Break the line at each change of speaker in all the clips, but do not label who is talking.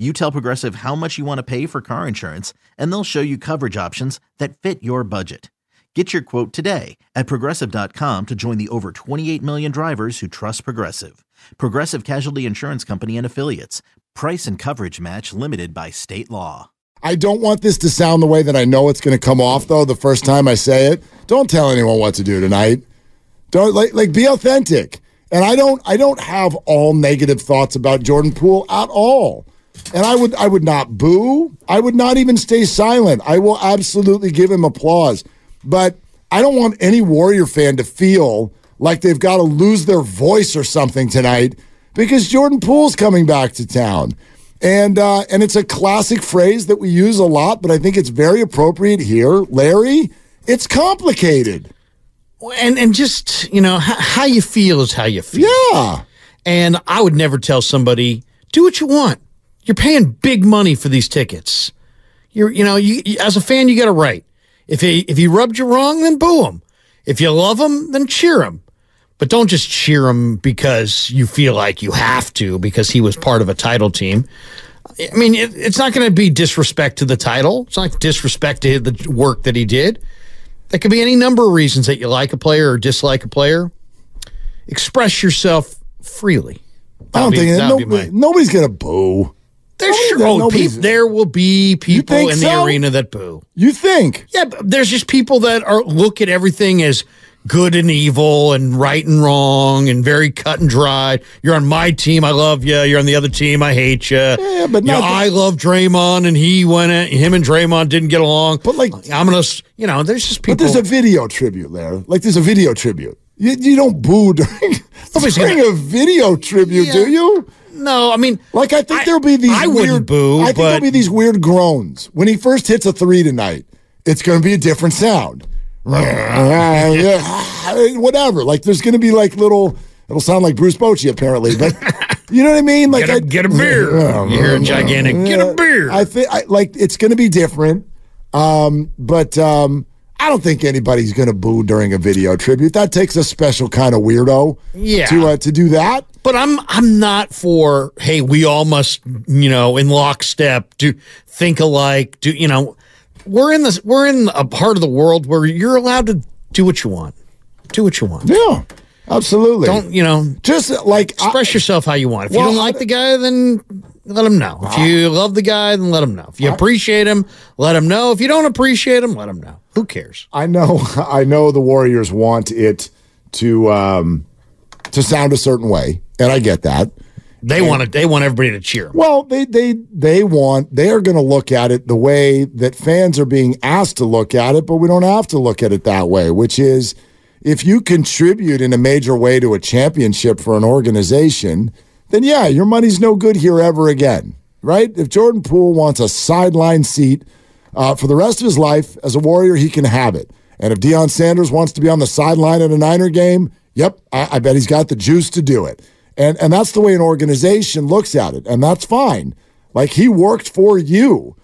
you tell Progressive how much you want to pay for car insurance, and they'll show you coverage options that fit your budget. Get your quote today at progressive.com to join the over 28 million drivers who trust Progressive. Progressive Casualty Insurance Company and Affiliates. Price and coverage match limited by state law.
I don't want this to sound the way that I know it's going to come off, though, the first time I say it. Don't tell anyone what to do tonight. Don't like like be authentic. And I don't I don't have all negative thoughts about Jordan Poole at all. And I would I would not boo. I would not even stay silent. I will absolutely give him applause. But I don't want any Warrior fan to feel like they've got to lose their voice or something tonight because Jordan Poole's coming back to town. And uh, and it's a classic phrase that we use a lot, but I think it's very appropriate here. Larry, it's complicated.
And and just, you know, how, how you feel is how you feel.
Yeah.
And I would never tell somebody, do what you want you're paying big money for these tickets. You're, you know, you, as a fan, you got a right. If he if he rubbed you wrong, then boo him. If you love him, then cheer him. But don't just cheer him because you feel like you have to because he was part of a title team. I mean, it, it's not going to be disrespect to the title. It's not disrespect to the work that he did. There could be any number of reasons that you like a player or dislike a player. Express yourself freely.
That'll I don't be, think no, nobody's going to boo.
There's sure, oh, pe- there will be people in the arena that boo.
You think?
Yeah, there's just people that are look at everything as good and evil and right and wrong and very cut and dried. You're on my team, I love you. You're on the other team, I hate you.
Yeah, but
you know, I love Draymond, and he went. At, him and Draymond didn't get along.
But like,
I'm gonna, you know, there's just people.
But there's a video tribute there. Like, there's a video tribute. You, you don't boo during, during a video tribute, yeah. do you?
No, I mean,
like I think I, there'll be these.
I
weird,
wouldn't boo.
I think
but...
there'll be these weird groans when he first hits a three tonight. It's going to be a different sound. Whatever. Like there's going to be like little. It'll sound like Bruce Bochy apparently, but you know what I mean. Like
get a, I, get a beer. you hear a gigantic. Get a beer.
I think like it's going to be different. Um, but um, I don't think anybody's going to boo during a video tribute. That takes a special kind of weirdo.
Yeah.
To uh, to do that.
But I'm I'm not for hey we all must you know in lockstep do think alike do you know. We're in this we're in a part of the world where you're allowed to do what you want. Do what you want.
Yeah absolutely.
Don't you know
just like
express I, yourself how you want. If well, you don't like the guy then let him know. If you love the guy then let him know. If you appreciate him let him know. If you don't appreciate him let him know. Who cares?
I know. I know the Warriors want it to um, to sound a certain way, and I get that.
They and, want to. They want everybody to cheer.
Well, they they they want. They are going to look at it the way that fans are being asked to look at it, but we don't have to look at it that way. Which is, if you contribute in a major way to a championship for an organization, then yeah, your money's no good here ever again, right? If Jordan Poole wants a sideline seat uh, for the rest of his life as a Warrior, he can have it. And if Deion Sanders wants to be on the sideline at a Niner game, yep, I, I bet he's got the juice to do it. And and that's the way an organization looks at it, and that's fine. Like he worked for you.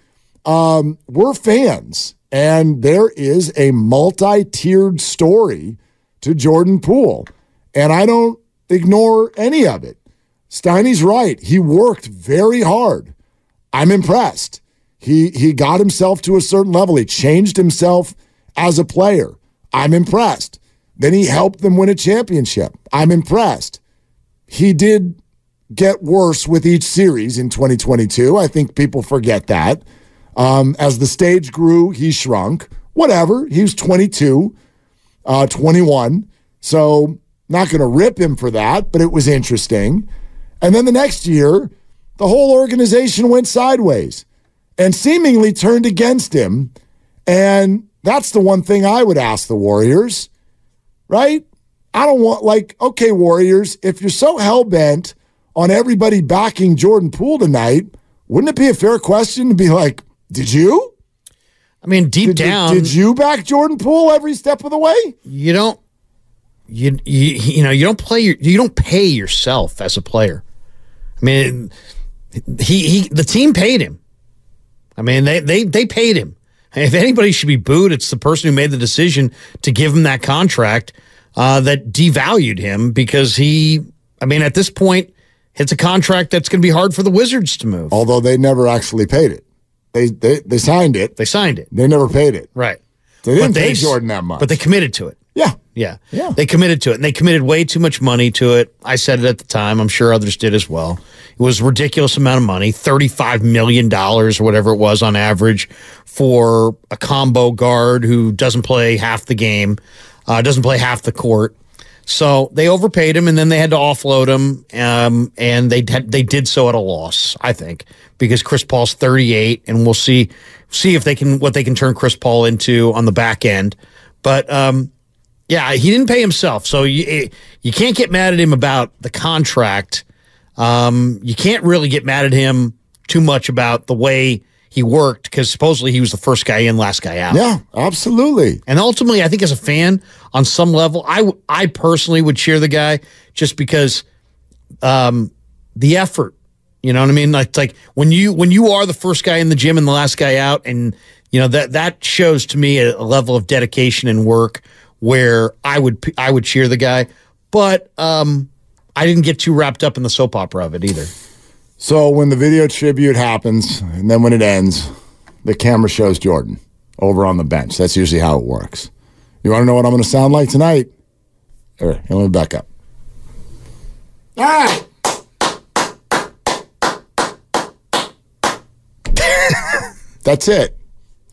Um, we're fans, and there is a multi-tiered story to Jordan Poole, and I don't ignore any of it. Steiny's right. He worked very hard. I'm impressed. He he got himself to a certain level. He changed himself as a player. I'm impressed. Then he helped them win a championship. I'm impressed. He did get worse with each series in 2022. I think people forget that. Um, as the stage grew, he shrunk. Whatever. He was 22, uh, 21. So not going to rip him for that, but it was interesting. And then the next year, the whole organization went sideways and seemingly turned against him. And that's the one thing I would ask the Warriors, right? I don't want, like, okay, Warriors, if you're so hell bent on everybody backing Jordan Poole tonight, wouldn't it be a fair question to be like, did you?
I mean, deep
Did,
down,
did you back Jordan Poole every step of the way?
you don't you, you you know you don't play your, you don't pay yourself as a player. I mean, he he the team paid him. I mean they they they paid him. If anybody should be booed, it's the person who made the decision to give him that contract uh, that devalued him because he. I mean, at this point, it's a contract that's going to be hard for the Wizards to move.
Although they never actually paid it. They, they, they signed it.
They signed it,
They never paid it.
right?
They didn't
But
pay Jordan that much.
but they committed to it.
Yeah.
Yeah.
Yeah.
They committed to it and they committed way too much money to it. I said it at the time. I'm sure others did as well. It was a ridiculous amount of money, $35 million or whatever it was on average for a combo guard who doesn't play half the game, uh, doesn't play half the court. So they overpaid him, and then they had to offload him, um, and they they did so at a loss, I think, because Chris Paul's 38, and we'll see see if they can what they can turn Chris Paul into on the back end. But um, yeah, he didn't pay himself, so you you can't get mad at him about the contract. Um, you can't really get mad at him too much about the way he worked because supposedly he was the first guy in, last guy out.
Yeah, absolutely.
And ultimately, I think as a fan, on some level, I I personally would cheer the guy just because um, the effort. You know what I mean? Like like when you when you are the first guy in the gym and the last guy out, and you know that that shows to me a, a level of dedication and work where I would I would cheer the guy, but um, I didn't get too wrapped up in the soap opera of it either.
So when the video tribute happens, and then when it ends, the camera shows Jordan over on the bench. That's usually how it works. You want to know what I'm going to sound like tonight? Here, here, let me back up. All right. That's it.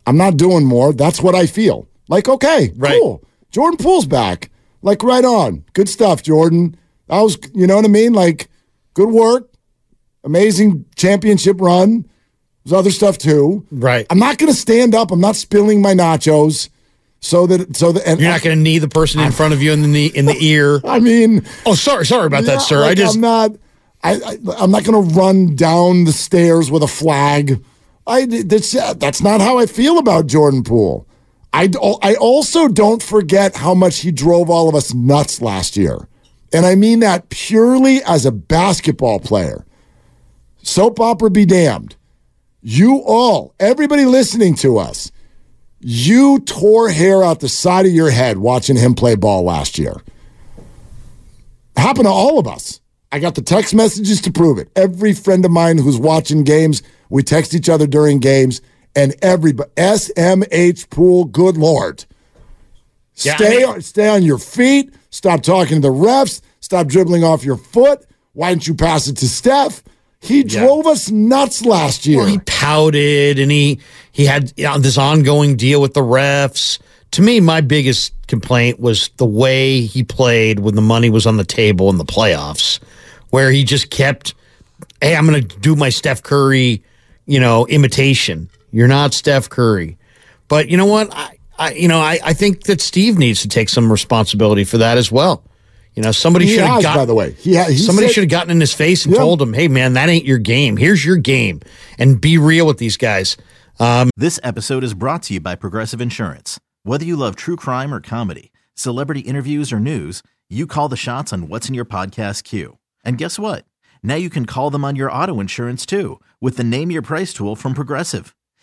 I'm not doing more. That's what I feel. Like, okay,
Right.
cool. Jordan Poole's back. Like, right on. Good stuff, Jordan. That was, you know what I mean? Like, good work. Amazing championship run. There's other stuff too.
Right.
I'm not going to stand up. I'm not spilling my nachos. So that, so that, and
You're not going to knee the person in front of you in the knee, in the ear.
I mean,
Oh, sorry, sorry about
yeah,
that, sir.
like,
I just
I'm not. I, I I'm not going to run down the stairs with a flag. I that's that's not how I feel about Jordan Poole. I I also don't forget how much he drove all of us nuts last year, and I mean that purely as a basketball player. Soap opera be damned. You all, everybody listening to us, you tore hair out the side of your head watching him play ball last year happened to all of us. I got the text messages to prove it. Every friend of mine who's watching games, we text each other during games, and everybody SMH Poole, good lord.
Yeah,
stay
I mean-
on stay on your feet. Stop talking to the refs. Stop dribbling off your foot. Why didn't you pass it to Steph? He drove us nuts last year.
Well, he pouted and he he had you know, this ongoing deal with the refs. To me, my biggest complaint was the way he played when the money was on the table in the playoffs, where he just kept, "Hey, I'm going to do my Steph Curry, you know, imitation. You're not Steph Curry." But you know what? I, I you know, I, I think that Steve needs to take some responsibility for that as well. You know, somebody should have
has,
got
by the way. He, ha- he
Somebody should have gotten in his face and
Yeah.
told him, "Hey, man, that ain't your game. Here's your game, and be real with these guys."
Um, this episode is brought to you by Progressive Insurance. Whether you love true crime or comedy, celebrity interviews or news, you call the shots on what's in your podcast queue. And guess what? Now you can call them on your auto insurance too with the Name Your Price tool from Progressive.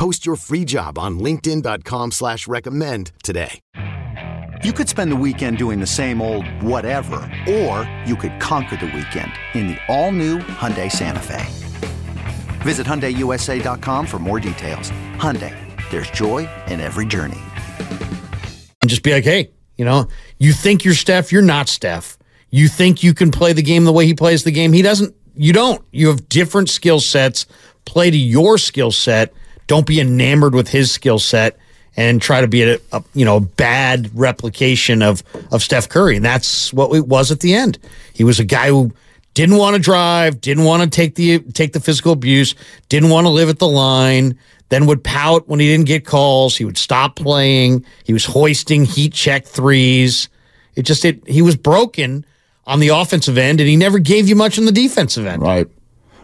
Post your free job on LinkedIn.com slash recommend today.
You could spend the weekend doing the same old whatever, or you could conquer the weekend in the all-new Hyundai Santa Fe. Visit HyundaiUSA.com for more details. Hyundai, there's joy in every journey.
And just be like, hey, you know, you think you're Steph, you're not Steph. You think you can play the game the way he plays the game. He doesn't. You don't. You have different skill sets. Play to your skill set. Don't be enamored with his skill set and try to be a, a, you know bad replication of of Steph Curry. And that's what it was at the end. He was a guy who didn't want to drive, didn't want to take the take the physical abuse, didn't want to live at the line, then would pout when he didn't get calls. He would stop playing. He was hoisting heat check threes. It just it he was broken on the offensive end, and he never gave you much on the defensive end.
Right.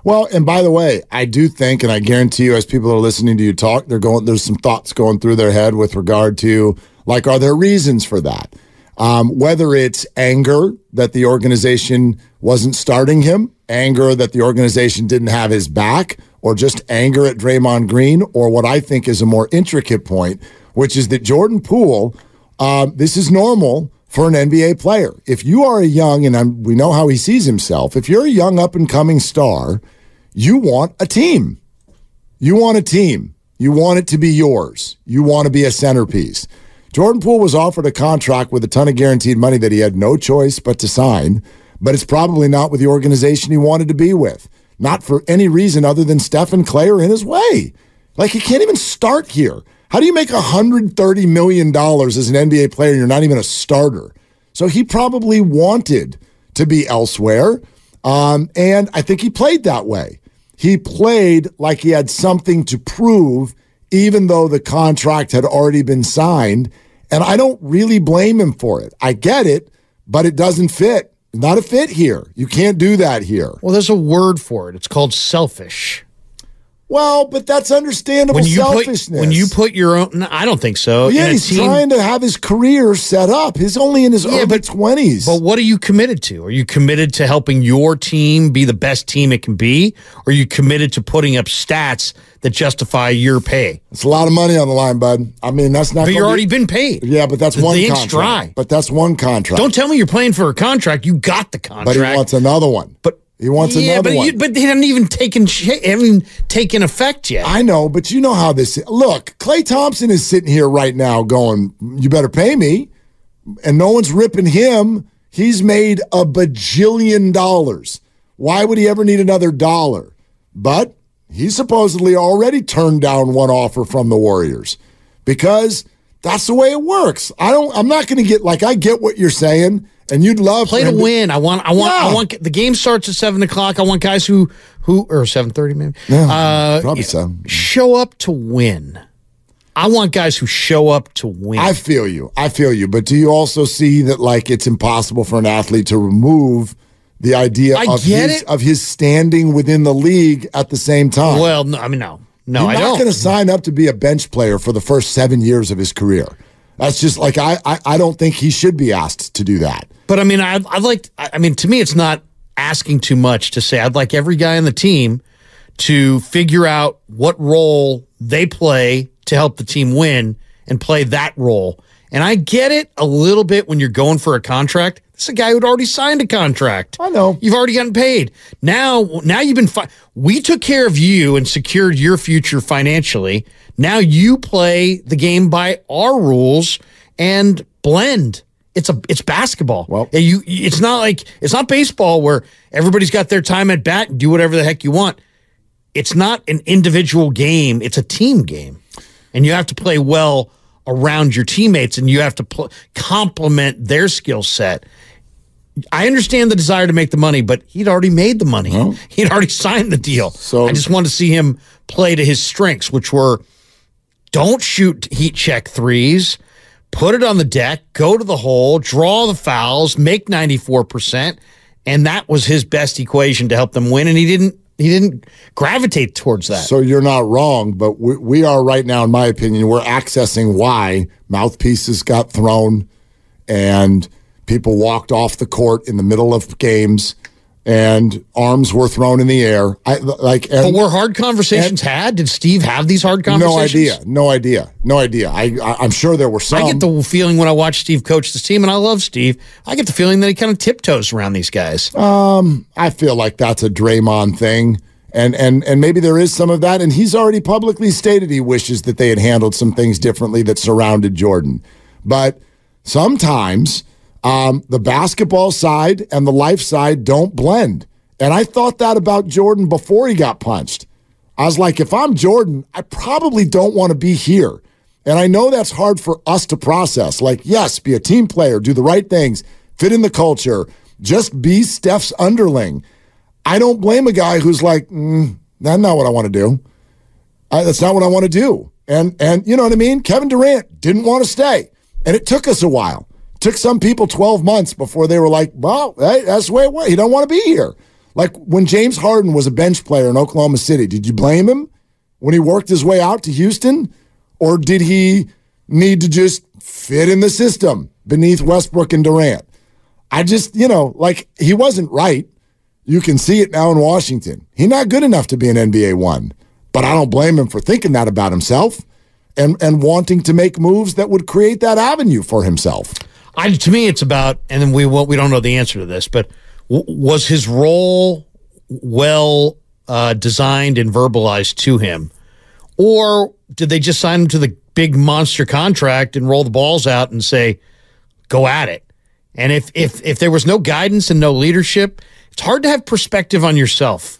Well, and by the way, I do think, and I guarantee you, as people are listening to you talk, they're going. There's some thoughts going through their head with regard to, like, are there reasons for that? Um, whether it's anger that the organization wasn't starting him, anger that the organization didn't have his back, or just anger at Draymond Green, or what I think is a more intricate point, which is that Jordan Poole, uh, this is normal for an NBA player. If you are a young, and I'm, we know how he sees himself, if you're a young up and coming star, you want a team. You want a team. You want it to be yours. You want to be a centerpiece. Jordan Poole was offered a contract with a ton of guaranteed money that he had no choice but to sign, but it's probably not with the organization he wanted to be with. Not for any reason other than Steph and Klay are in his way. Like he can't even start here. How do you make $130 million as an NBA player and you're not even a starter? So he probably wanted to be elsewhere. Um, and I think he played that way. He played like he had something to prove, even though the contract had already been signed. And I don't really blame him for it. I get it, but it doesn't fit. Not a fit here. You can't do that here.
Well, there's a word for it. It's called selfish.
Well, but that's understandable
when you
selfishness.
Put, when you put your own, no, I don't think so.
Well, yeah, he's team, trying to have his career set up. He's only in his yeah, early twenties.
But what are you committed to? Are you committed to helping your team be the best team it can be? Or are you committed to putting up stats that justify your pay?
It's a lot of money on the line, bud. I mean, that's not.
But you're
be,
already been paid.
Yeah, but that's
the
one
contract.
Dry. But that's one contract.
Don't tell me you're playing for a contract. You got the contract.
But he wants another one.
But
he wants
yeah,
another
but
one.
You, but they haven't even taken haven't taken effect yet.
I know, but you know how this. Is. Look, Klay Thompson is sitting here right now, going, "You better pay me," and no one's ripping him. He's made a bajillion dollars. Why would he ever need another dollar? But he supposedly already turned down one offer from the Warriors because that's the way it works. I don't. I'm not going to get like I get what you're saying and you'd love to
play to win. I want. I want. Yeah. I want. The game starts at seven o'clock. I want guys who who or seven thirty maybe.
Yeah, uh, probably so.
Show up to win. I want guys who show up to win.
I feel you. I feel you. But do you also see that like it's impossible for an athlete to remove the idea
I
of his
it.
of his standing within the league at the same time?
Well, no, I mean no. No,
You're
I
not going to sign up to be a bench player for the first seven years of his career. That's just like I, I, I don't think he should be asked to do that.
But I mean, I, I'd like. I mean, to me, it's not asking too much to say. I'd like every guy on the team to figure out what role they play to help the team win and play that role. And I get it a little bit when you're going for a contract. This is a guy who'd already signed a contract.
I know.
You've already gotten paid. Now, now you've been. Fi- we took care of you and secured your future financially. Now you play the game by our rules and blend. It's a it's basketball.
Well,
you it's not like it's not baseball where everybody's got their time at bat and do whatever the heck you want. It's not an individual game. It's a team game, and you have to play well around your teammates, and you have to pl- complement their skill set. I understand the desire to make the money, but he'd already made the money.
Well,
he'd already signed the deal.
So
I just want to see him play to his strengths, which were don't shoot heat check threes, put it on the deck, go to the hole, draw the fouls, make 94%. And that was his best equation to help them win. And he didn't he didn't gravitate towards that.
So you're not wrong, but we, we are right now, in my opinion, we're accessing why mouthpieces got thrown and people walked off the court in the middle of games and arms were thrown in the air. I like.
And, but were hard conversations and, had? Did Steve have these hard conversations?
No idea. No idea. No idea. I, I am sure there were some.
I get the feeling when I watch Steve coach this team, and I love Steve. I get the feeling that he kind of tiptoes around these guys.
Um, I feel like that's a Draymond thing. And, and and maybe there is some of that. And he's already publicly stated he wishes that they had handled some things differently that surrounded Jordan. But sometimes um, the basketball side and the life side don't blend. And I thought that about Jordan before he got punched. I was like, if I'm Jordan, I probably don't want to be here. And I know that's hard for us to process. Like, yes, be a team player, do the right things, fit in the culture, just be Steph's underling. I don't blame a guy who's like, mm, that's not what I want to do. I, that's not what I want to do. And and you know what I mean? Kevin Durant didn't want to stay. And it took us a while. Took some people 12 months before they were like, well, hey, that's the way it was. He don't want to be here. Like when James Harden was a bench player in Oklahoma City, did you blame him when he worked his way out to Houston? Or did he need to just fit in the system beneath Westbrook and Durant? I just, you know, like he wasn't right. You can see it now in Washington. He's not good enough to be an NBA one, but I don't blame him for thinking that about himself and, and wanting to make moves that would create that avenue for himself.
I, to me, it's about, and then we well, we don't know the answer to this, but w- was his role well uh, designed and verbalized to him, or did they just sign him to the big monster contract and roll the balls out and say, "Go at it"? And if if if there was no guidance and no leadership, it's hard to have perspective on yourself.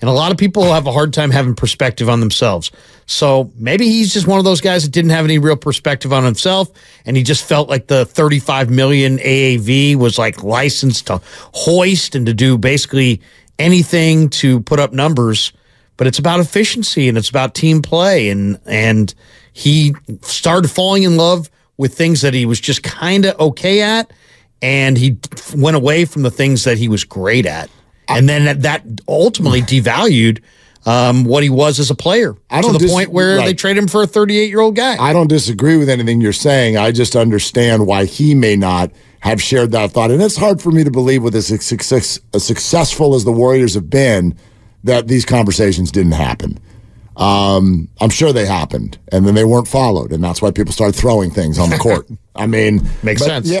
And a lot of people have a hard time having perspective on themselves. So maybe he's just one of those guys that didn't have any real perspective on himself. And he just felt like the 35 million AAV was like licensed to hoist and to do basically anything to put up numbers. But it's about efficiency and it's about team play. And, and he started falling in love with things that he was just kind of okay at. And he went away from the things that he was great at and then that ultimately devalued um, what he was as a player I don't to the dis- point where right. they trade him for a 38 year old guy.
I don't disagree with anything you're saying. I just understand why he may not have shared that thought, and it's hard for me to believe with as success, as successful as the Warriors have been that these conversations didn't happen. Um, I'm sure they happened, and then they weren't followed, and that's why people started throwing things on the court. I mean,
makes
but,
sense.
Yeah.